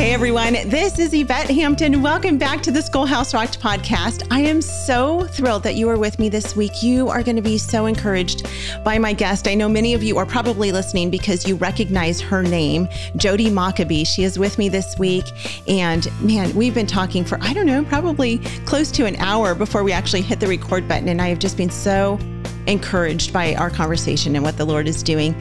Hey everyone, this is Yvette Hampton. Welcome back to the Schoolhouse Rocked podcast. I am so thrilled that you are with me this week. You are going to be so encouraged by my guest. I know many of you are probably listening because you recognize her name, Jodi Mockabee. She is with me this week. And man, we've been talking for, I don't know, probably close to an hour before we actually hit the record button. And I have just been so encouraged by our conversation and what the Lord is doing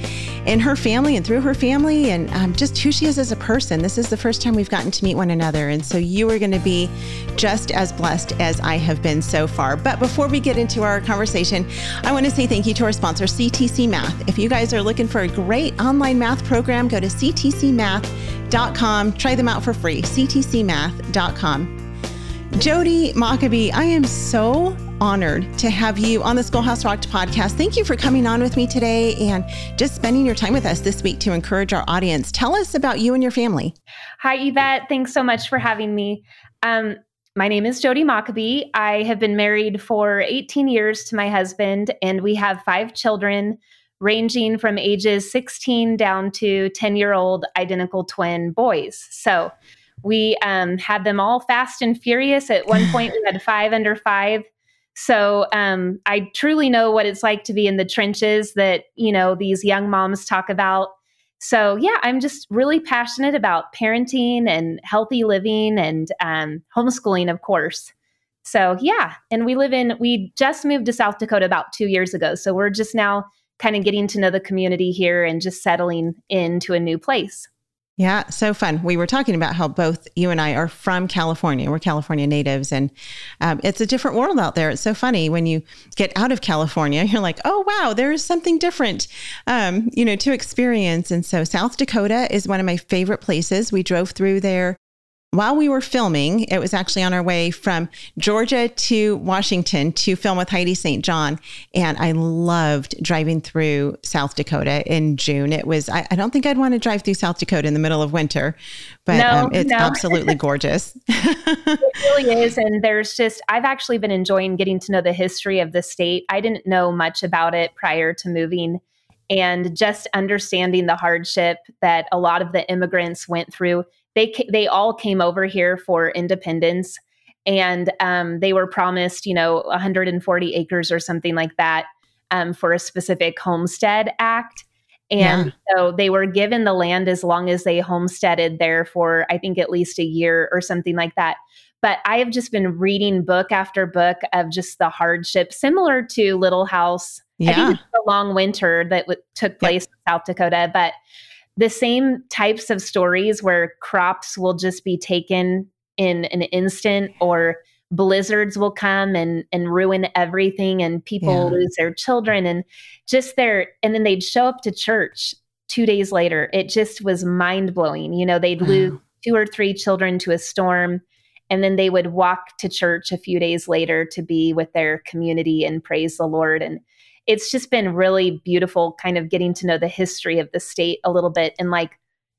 in her family and through her family and um, just who she is as a person. This is the first time we've gotten to meet one another. And so you are going to be just as blessed as I have been so far. But before we get into our conversation, I want to say thank you to our sponsor, CTC Math. If you guys are looking for a great online math program, go to ctcmath.com. Try them out for free, ctcmath.com. Jodi Mockabee, I am so honored to have you on the Schoolhouse Rocked podcast. Thank you for coming on with me today and just spending your time with us this week to encourage our audience. Tell us about you and your family. Hi, Yvette. Thanks so much for having me. Um, my name is Jodi Mockabee. I have been married for 18 years to my husband, and we have five children ranging from ages 16 down to 10 year old identical twin boys. So we um, had them all fast and furious. At one point, we had five under five. So um, I truly know what it's like to be in the trenches that, you know, these young moms talk about. So yeah, I'm just really passionate about parenting and healthy living and um, homeschooling, of course. So yeah, and we live in, we just moved to South Dakota about two years ago. So we're just now kind of getting to know the community here and just settling into a new place. Yeah, so fun. We were talking about how both you and I are from California. We're California natives, and um, it's a different world out there. It's so funny when you get out of California, you're like, oh, wow, there is something different, um, you know, to experience. And so South Dakota is one of my favorite places. We drove through there while we were filming, it was actually on our way from Georgia to Washington to film with Heidi St. John. And I loved driving through South Dakota in June. It was, I, I don't think I'd want to drive through South Dakota in the middle of winter, but no, um, it's no. absolutely gorgeous. it really is. And there's just, I've actually been enjoying getting to know the history of the state. I didn't know much about it prior to moving. And just understanding the hardship that a lot of the immigrants went through they they all came over here for independence and um, they were promised you know 140 acres or something like that um, for a specific homestead act and yeah. so they were given the land as long as they homesteaded there for i think at least a year or something like that but i have just been reading book after book of just the hardship similar to little house yeah. i think it's the long winter that w- took place yep. in south dakota but the same types of stories where crops will just be taken in an instant or blizzards will come and and ruin everything and people yeah. lose their children and just their and then they'd show up to church 2 days later it just was mind blowing you know they'd wow. lose two or three children to a storm and then they would walk to church a few days later to be with their community and praise the Lord and it's just been really beautiful kind of getting to know the history of the state a little bit and like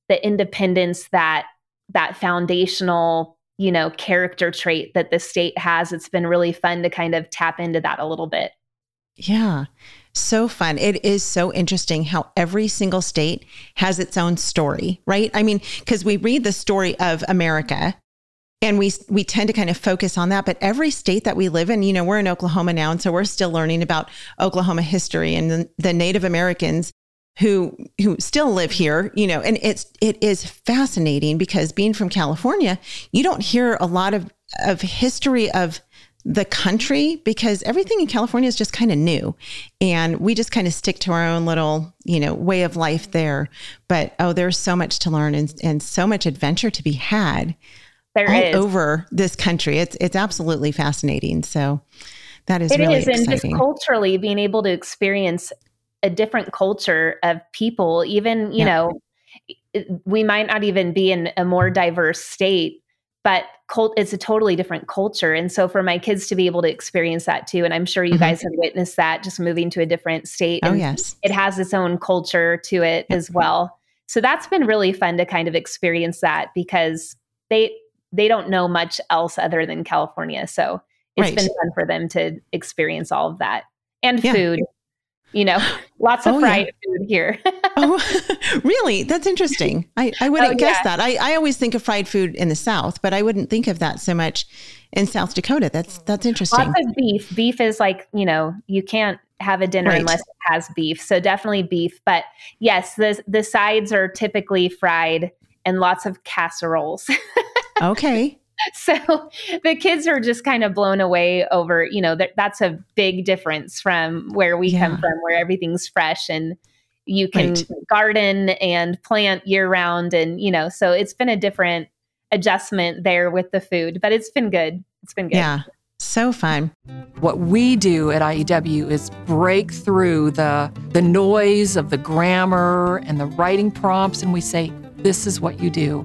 the independence that that foundational you know character trait that the state has it's been really fun to kind of tap into that a little bit yeah so fun. It is so interesting how every single state has its own story, right? I mean, because we read the story of America and we we tend to kind of focus on that. But every state that we live in you know we're in oklahoma now. And so we're still learning about oklahoma history and the, the native americans who who still live here you know. And it's it is fascinating because being from california you don't hear a lot of of history of the country because everything in California is just kind of new. And we just kind of stick to our own little, you know, way of life there. But oh, there's so much to learn and, and so much adventure to be had there all is. over this country. It's it's absolutely fascinating. So that is it really is, exciting. and just culturally being able to experience a different culture of people, even you know, we might not even be in a more diverse state, but cult it's a totally different culture. And so for my kids to be able to experience that too, and I'm sure you mm-hmm. guys have witnessed that just moving to a different state. Oh yes, it has its own culture to it yep. as well. So that's been really fun to kind of experience that because they they don't know much else other than California. So it's right. been fun for them to experience all of that and yeah. food. you know, lots of oh, fried yeah. food here. oh, really? That's interesting. I, I wouldn't oh, guess yeah. that. I, I always think of fried food in the South, but I wouldn't think of that so much in South Dakota. That's that's interesting. Lots of beef. Beef is like, you know, you can't have a dinner right. unless it has beef. So definitely beef. But yes, the the sides are typically fried and lots of casseroles. okay. so the kids are just kind of blown away over you know that that's a big difference from where we yeah. come from where everything's fresh and you can right. garden and plant year round and you know so it's been a different adjustment there with the food but it's been good it's been good yeah so fun. What we do at IEW is break through the the noise of the grammar and the writing prompts and we say this is what you do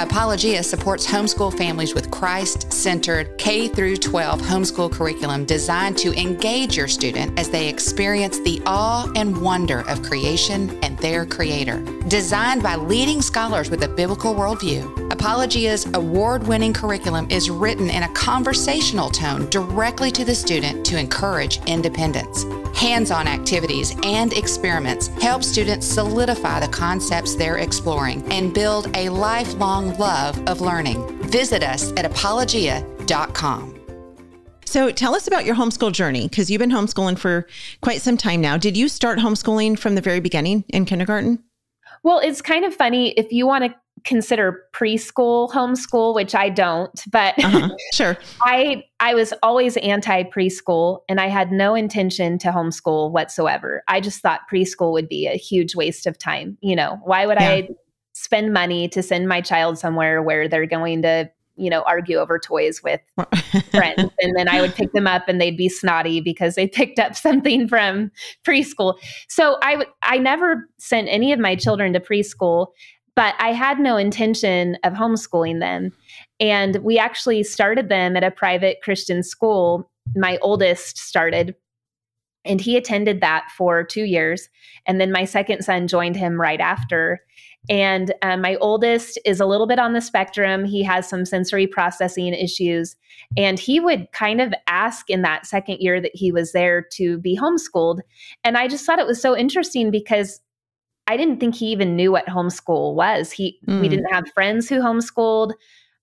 Apologia supports homeschool families with Christ-centered K through 12 homeschool curriculum designed to engage your student as they experience the awe and wonder of creation and their creator. Designed by leading scholars with a biblical worldview, Apologia's award-winning curriculum is written in a conversational tone directly to the student to encourage independence. Hands-on activities and experiments help students solidify the concepts they're exploring and build a lifelong love of learning. Visit us at apologia.com. So tell us about your homeschool journey because you've been homeschooling for quite some time now. Did you start homeschooling from the very beginning in kindergarten? Well, it's kind of funny if you want to consider preschool homeschool, which I don't, but uh-huh. sure. I I was always anti preschool and I had no intention to homeschool whatsoever. I just thought preschool would be a huge waste of time. You know, why would yeah. I spend money to send my child somewhere where they're going to you know argue over toys with friends and then i would pick them up and they'd be snotty because they picked up something from preschool so i w- I never sent any of my children to preschool but i had no intention of homeschooling them and we actually started them at a private christian school my oldest started and he attended that for two years and then my second son joined him right after and um, my oldest is a little bit on the spectrum. He has some sensory processing issues. And he would kind of ask in that second year that he was there to be homeschooled. And I just thought it was so interesting because I didn't think he even knew what homeschool was. He mm. we didn't have friends who homeschooled.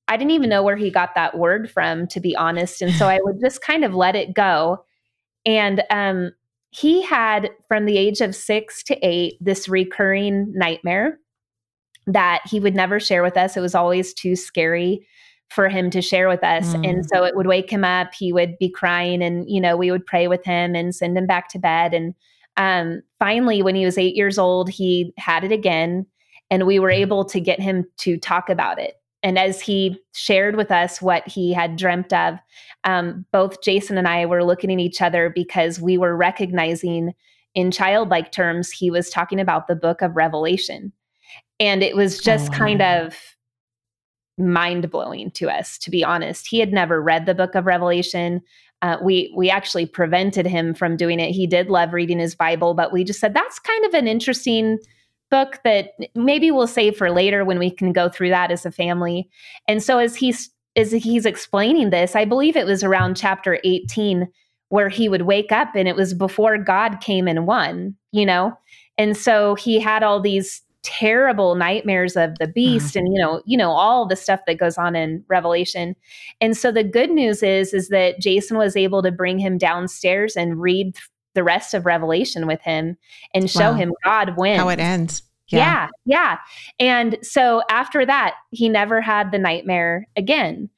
I didn't even know where he got that word from, to be honest. And so I would just kind of let it go. And um, he had, from the age of six to eight, this recurring nightmare that he would never share with us. It was always too scary for him to share with us. Mm. And so it would wake him up. He would be crying, and, you know, we would pray with him and send him back to bed. And um, finally, when he was eight years old, he had it again. And we were able to get him to talk about it. And as he shared with us what he had dreamt of, um, both Jason and I were looking at each other because we were recognizing in childlike terms, he was talking about the book of Revelation. And it was just oh, kind of mind blowing to us, to be honest. He had never read the book of Revelation. Uh, we we actually prevented him from doing it. He did love reading his Bible, but we just said that's kind of an interesting book that maybe we'll save for later when we can go through that as a family. And so as he's as he's explaining this, I believe it was around chapter 18 where he would wake up and it was before God came and won, you know? And so he had all these terrible nightmares of the beast mm-hmm. and you know you know all the stuff that goes on in revelation and so the good news is is that jason was able to bring him downstairs and read the rest of revelation with him and show wow. him god wins how it ends yeah. yeah yeah and so after that he never had the nightmare again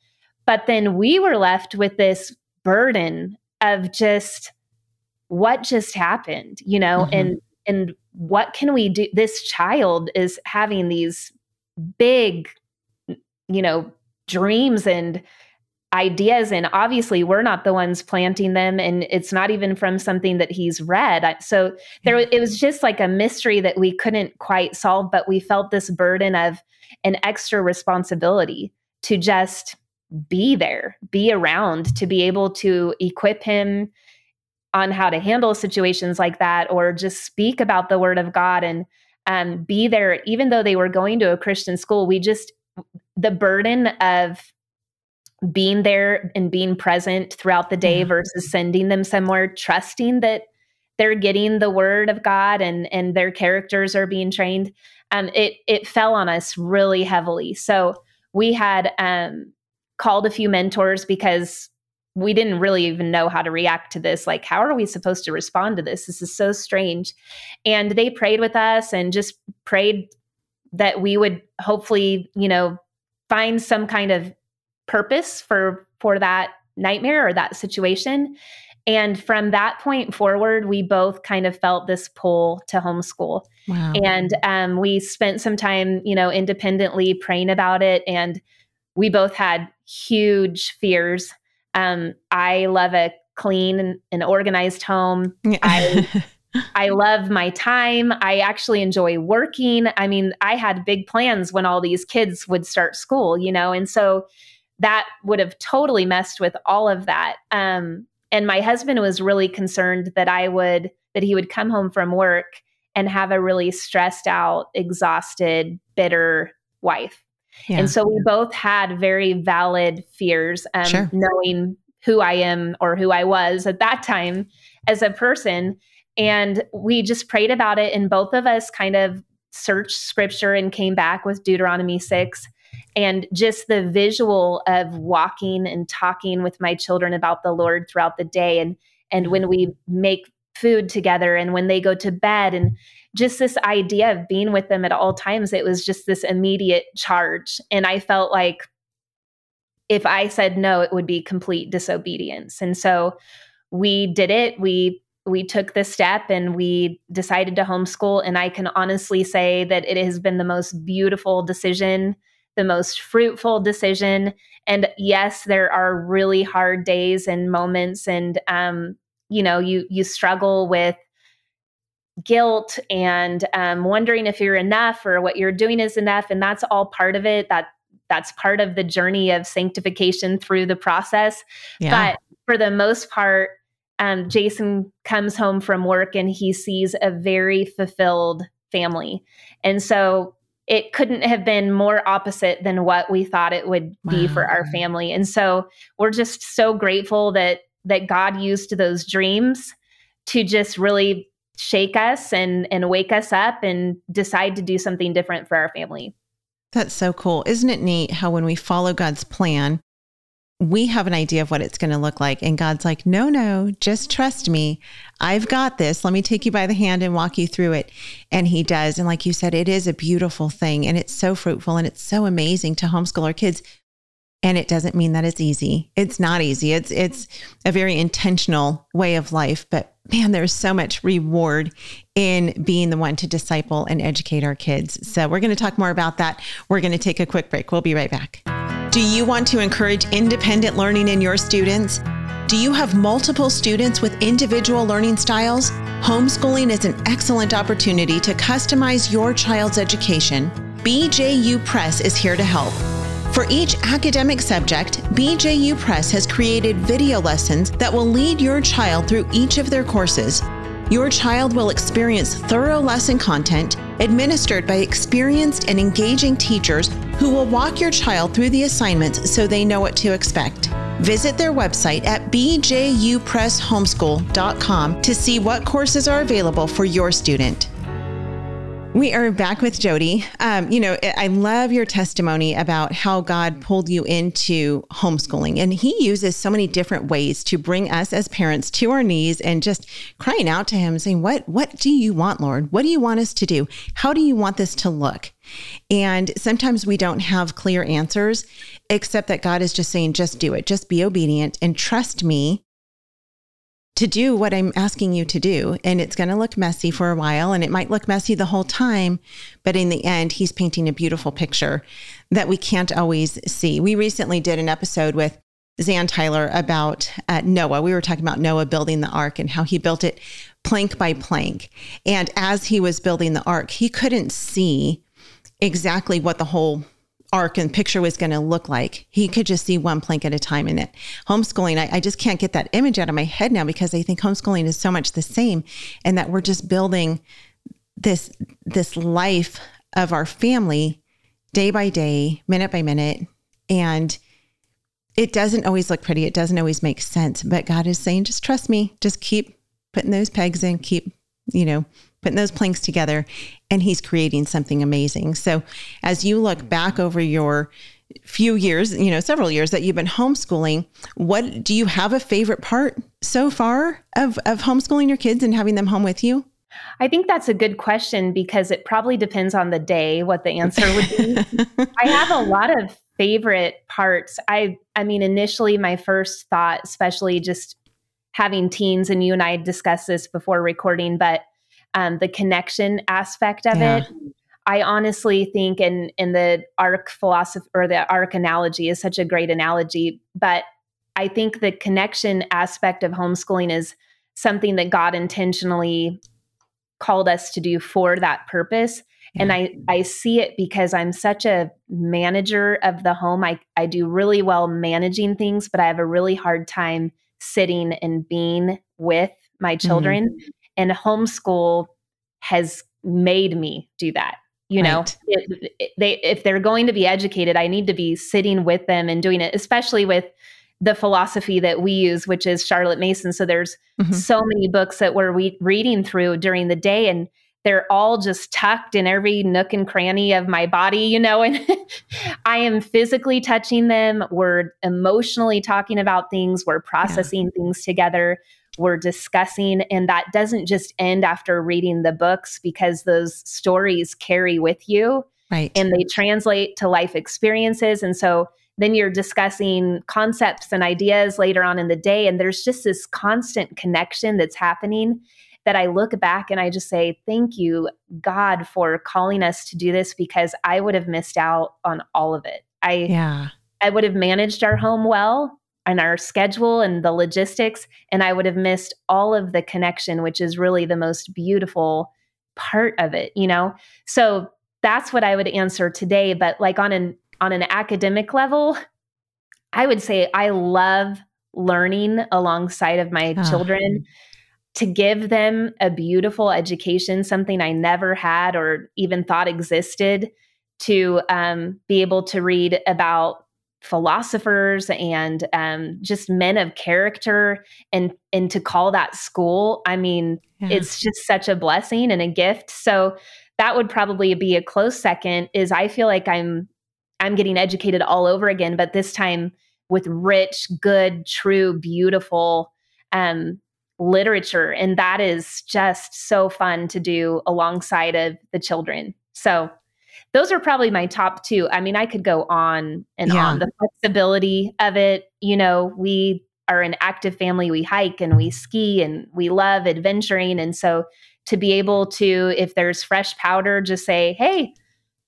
but then we were left with this burden of just what just happened you know mm-hmm. and and what can we do this child is having these big you know dreams and ideas and obviously we're not the ones planting them and it's not even from something that he's read. So there it was just like a mystery that we couldn't quite solve but we felt this burden of an extra responsibility to just be there be around to be able to equip him on how to handle situations like that or just speak about the word of god and um, be there even though they were going to a christian school we just the burden of being there and being present throughout the day versus sending them somewhere trusting that they're getting the word of god and and their characters are being trained um it it fell on us really heavily. So we had um called a few mentors because we didn't really even know how to react to this like how are we supposed to respond to this? This is so strange. And they prayed with us and just prayed that we would hopefully you know find some kind of purpose for for that nightmare or that situation. And from that point forward we both kind of felt this pull to homeschool. Wow. and um, we spent some time you know independently praying about it and we both had huge fears um, i love a clean and organized home i I love my time. I actually enjoy working. I mean, I had big plans when all these kids would start school, you know, and so that would have totally messed with all of that. Um, and my husband was really concerned that I would, that he would come home from work and have a really stressed out, exhausted, bitter wife. Yeah. And so we both had very valid fears, um, sure. knowing who I am or who I was at that time as a person. And we just prayed about it. And both of us kind of searched scripture and came back with Deuteronomy 6 and just the visual of walking and talking with my children about the lord throughout the day and and when we make food together and when they go to bed and just this idea of being with them at all times it was just this immediate charge and i felt like if i said no it would be complete disobedience and so we did it we we took the step and we decided to homeschool and i can honestly say that it has been the most beautiful decision the most fruitful decision. And yes, there are really hard days and moments, and um, you know, you you struggle with guilt and um, wondering if you're enough or what you're doing is enough, and that's all part of it. That that's part of the journey of sanctification through the process. Yeah. But for the most part, um, Jason comes home from work and he sees a very fulfilled family. And so it couldn't have been more opposite than what we thought it would wow. be for our family. And so we're just so grateful that that God used those dreams to just really shake us and and wake us up and decide to do something different for our family. That's so cool. Isn't it neat how when we follow God's plan, we have an idea of what it's going to look like. And God's like, no, no, just trust me. I've got this. Let me take you by the hand and walk you through it. And He does. And like you said, it is a beautiful thing and it's so fruitful and it's so amazing to homeschool our kids. And it doesn't mean that it's easy. It's not easy. It's it's a very intentional way of life, but man, there's so much reward in being the one to disciple and educate our kids. So we're going to talk more about that. We're going to take a quick break. We'll be right back. Do you want to encourage independent learning in your students? Do you have multiple students with individual learning styles? Homeschooling is an excellent opportunity to customize your child's education. BJU Press is here to help. For each academic subject, BJU Press has created video lessons that will lead your child through each of their courses your child will experience thorough lesson content administered by experienced and engaging teachers who will walk your child through the assignments so they know what to expect. Visit their website at bjupresshomeschool.com to see what courses are available for your student. We are back with Jodi. Um, you know, I love your testimony about how God pulled you into homeschooling. And He uses so many different ways to bring us as parents to our knees and just crying out to Him, saying, What, what do you want, Lord? What do you want us to do? How do you want this to look? And sometimes we don't have clear answers, except that God is just saying, Just do it, just be obedient and trust me to do what I'm asking you to do. And it's going to look messy for a while and it might look messy the whole time. But in the end, he's painting a beautiful picture that we can't always see. We recently did an episode with Zan Tyler about uh, Noah. We were talking about Noah building the ark and how he built it plank by plank. And as he was building the ark, he couldn't see exactly what the whole ark and picture was going to look like. He could just see one plank at a time in it. Homeschooling, I, I, just can't get that image out of my head now because I think homeschooling is so much the same and that we're just building this this life of our family day by day, minute by minute. And it doesn't always look pretty. It doesn't always make sense. But God is saying, just trust me. Just keep putting those pegs in, keep, you know, putting those planks together. And He's creating something amazing. So as you look back over your few years, you know, several years that you've been homeschooling, what do you have a favorite part so far of, of homeschooling your kids and having them home with you? I think that's a good question because it probably depends on the day what the answer would be. I have a lot of favorite parts. I I mean initially my first thought especially just having teens and you and I discussed this before recording but um, the connection aspect of yeah. it I honestly think in in the ark philosophy or the ark analogy is such a great analogy but I think the connection aspect of homeschooling is something that God intentionally called us to do for that purpose yeah. and i i see it because i'm such a manager of the home i i do really well managing things but i have a really hard time sitting and being with my children mm-hmm. And homeschool has made me do that you know right. it, they if they're going to be educated i need to be sitting with them and doing it especially with the philosophy that we use, which is Charlotte Mason. So there's mm-hmm. so many books that we're re- reading through during the day, and they're all just tucked in every nook and cranny of my body, you know. And I am physically touching them. We're emotionally talking about things. We're processing yeah. things together. We're discussing, and that doesn't just end after reading the books because those stories carry with you, right? And they translate to life experiences, and so then you're discussing concepts and ideas later on in the day and there's just this constant connection that's happening that I look back and I just say thank you God for calling us to do this because I would have missed out on all of it. I Yeah. I would have managed our home well and our schedule and the logistics and I would have missed all of the connection which is really the most beautiful part of it, you know? So that's what I would answer today, but like on an on an academic level, I would say I love learning alongside of my oh. children to give them a beautiful education, something I never had or even thought existed, to um, be able to read about philosophers and um, just men of character and and to call that school i mean yeah. it's just such a blessing and a gift so that would probably be a close second is i feel like i'm I'm getting educated all over again, but this time with rich, good, true, beautiful um, literature. And that is just so fun to do alongside of the children. So those are probably my top two. I mean, I could go on and yeah. on. The flexibility of it, you know, we are an active family. We hike and we ski and we love adventuring. And so to be able to, if there's fresh powder, just say, hey,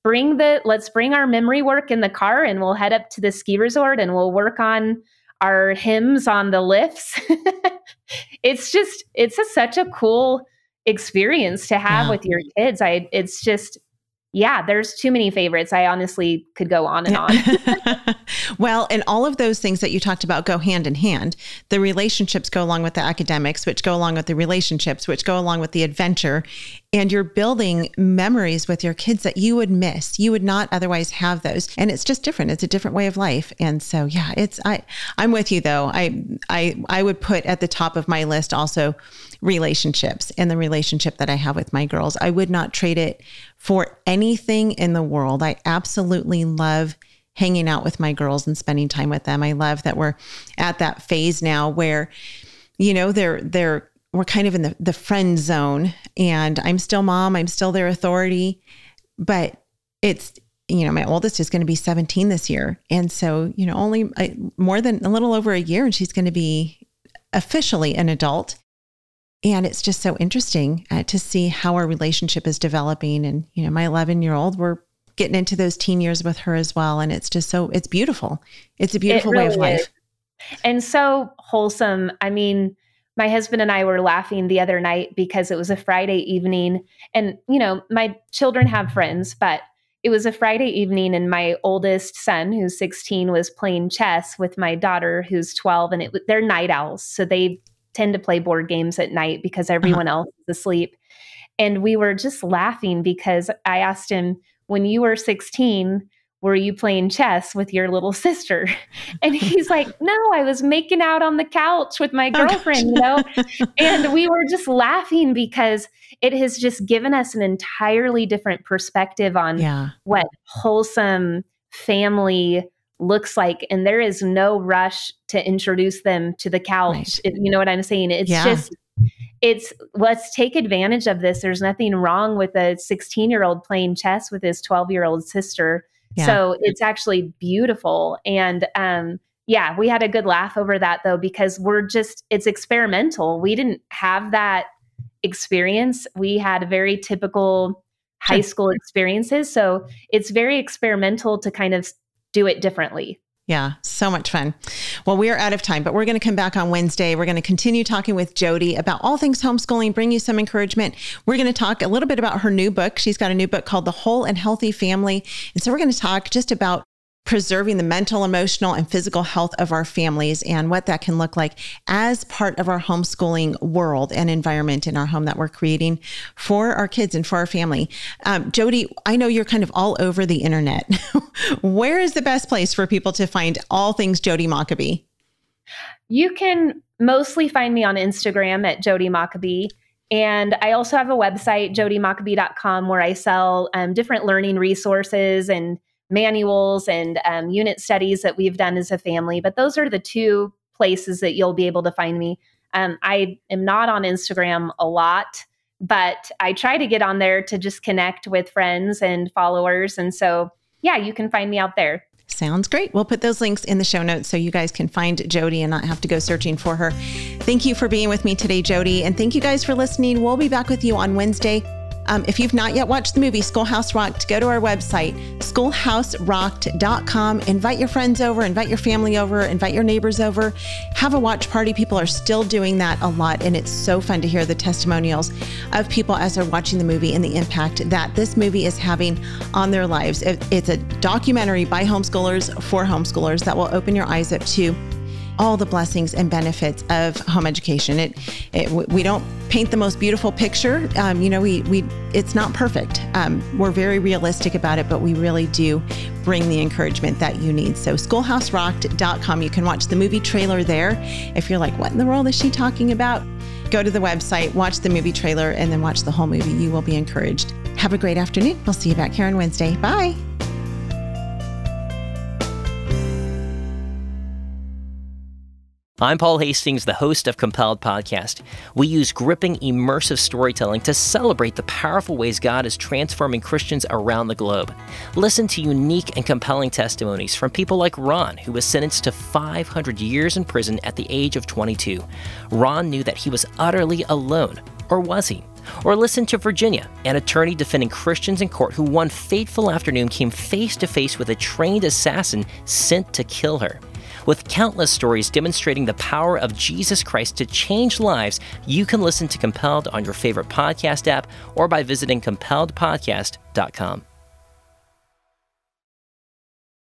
bring the let's bring our memory work in the car and we'll head up to the ski resort and we'll work on our hymns on the lifts. it's just it's a, such a cool experience to have yeah. with your kids. I it's just yeah, there's too many favorites. I honestly could go on and on. well, and all of those things that you talked about go hand in hand. The relationships go along with the academics, which go along with the relationships, which go along with the adventure. And you're building memories with your kids that you would miss. You would not otherwise have those. And it's just different. It's a different way of life. And so yeah, it's I I'm with you though. I I I would put at the top of my list also relationships and the relationship that I have with my girls. I would not trade it for anything in the world. I absolutely love hanging out with my girls and spending time with them. I love that we're at that phase now where you know they're they're we're kind of in the the friend zone and I'm still mom, I'm still their authority, but it's you know, my oldest is going to be 17 this year. And so, you know, only uh, more than a little over a year and she's going to be officially an adult. And it's just so interesting uh, to see how our relationship is developing. And, you know, my 11 year old, we're getting into those teen years with her as well. And it's just so, it's beautiful. It's a beautiful really way of life. Is. And so wholesome. I mean, my husband and I were laughing the other night because it was a Friday evening. And, you know, my children have friends, but it was a Friday evening, and my oldest son, who's 16, was playing chess with my daughter, who's 12, and it, they're night owls. So they tend to play board games at night because uh-huh. everyone uh-huh. else is asleep. And we were just laughing because I asked him, when you were 16, were you playing chess with your little sister? And he's like, no, I was making out on the couch with my oh, girlfriend, oh, you know? and we were just laughing because it has just given us an entirely different perspective on yeah. what wholesome family looks like. And there is no rush to introduce them to the couch. Right. You know what I'm saying? It's yeah. just, it's let's take advantage of this. There's nothing wrong with a 16 year old playing chess with his 12 year old sister yeah. So it's actually beautiful. And um, yeah, we had a good laugh over that though, because we're just, it's experimental. We didn't have that experience. We had very typical high school experiences. So it's very experimental to kind of do it differently. Yeah, so much fun. Well, we are out of time, but we're going to come back on Wednesday. We're going to continue talking with Jodi about all things homeschooling, bring you some encouragement. We're going to talk a little bit about her new book. She's got a new book called The Whole and Healthy Family. And so we're going to talk just about preserving the mental, emotional, and physical health of our families and what that can look like as part of our homeschooling world and environment in our home that we're creating for our kids and for our family. Um, Jodi, I know you're kind of all over the internet. Where is the best place for people to find all things Jodi Mockabee? You can mostly find me on Instagram at Jodi Mockabee. And I also have a website, jodimockabee.com, where I sell um, different learning resources and manuals and um, unit studies that we've done as a family. But those are the two places that you'll be able to find me. Um, I am not on Instagram a lot, but I try to get on there to just connect with friends and followers. And so, yeah, you can find me out there. Sounds great. We'll put those links in the show notes so you guys can find Jodi and not have to go searching for her. Thank you for being with me today, Jodi. And thank you guys for listening. We'll be back with you on Wednesday. Um, if you've not yet watched the movie Schoolhouse Rocked, go to our website, schoolhouserocked.com. Invite your friends over, invite your family over, invite your neighbors over. Have a watch party. People are still doing that a lot. And it's so fun to hear the testimonials of people as they're watching the movie and the impact that this movie is having on their lives. It, it's a documentary by homeschoolers for homeschoolers that will open your eyes up to all the blessings and benefits of home education. It, it we don't paint the most beautiful picture. Um, you know, we we it's not perfect. Um, we're very realistic about it, but we really do bring the encouragement that you need. So schoolhouserocked.com. You can watch the movie trailer there. If you're like, what in the world is she talking about? Go to the website, watch the movie trailer, and then watch the whole movie. You will be encouraged. Have a great afternoon. We'll see you back here on Wednesday. Bye. I'm Paul Hastings, the host of Compelled Podcast. We use gripping, immersive storytelling to celebrate the powerful ways God is transforming Christians around the globe. Listen to unique and compelling testimonies from people like Ron, who was sentenced to 500 years in prison at the age of 22. Ron knew that he was utterly alone, or was he? Or listen to Virginia, an attorney defending Christians in court who one fateful afternoon came face to face with a trained assassin sent to kill her. With countless stories demonstrating the power of Jesus Christ to change lives, you can listen to Compelled on your favorite podcast app or by visiting compelledpodcast.com.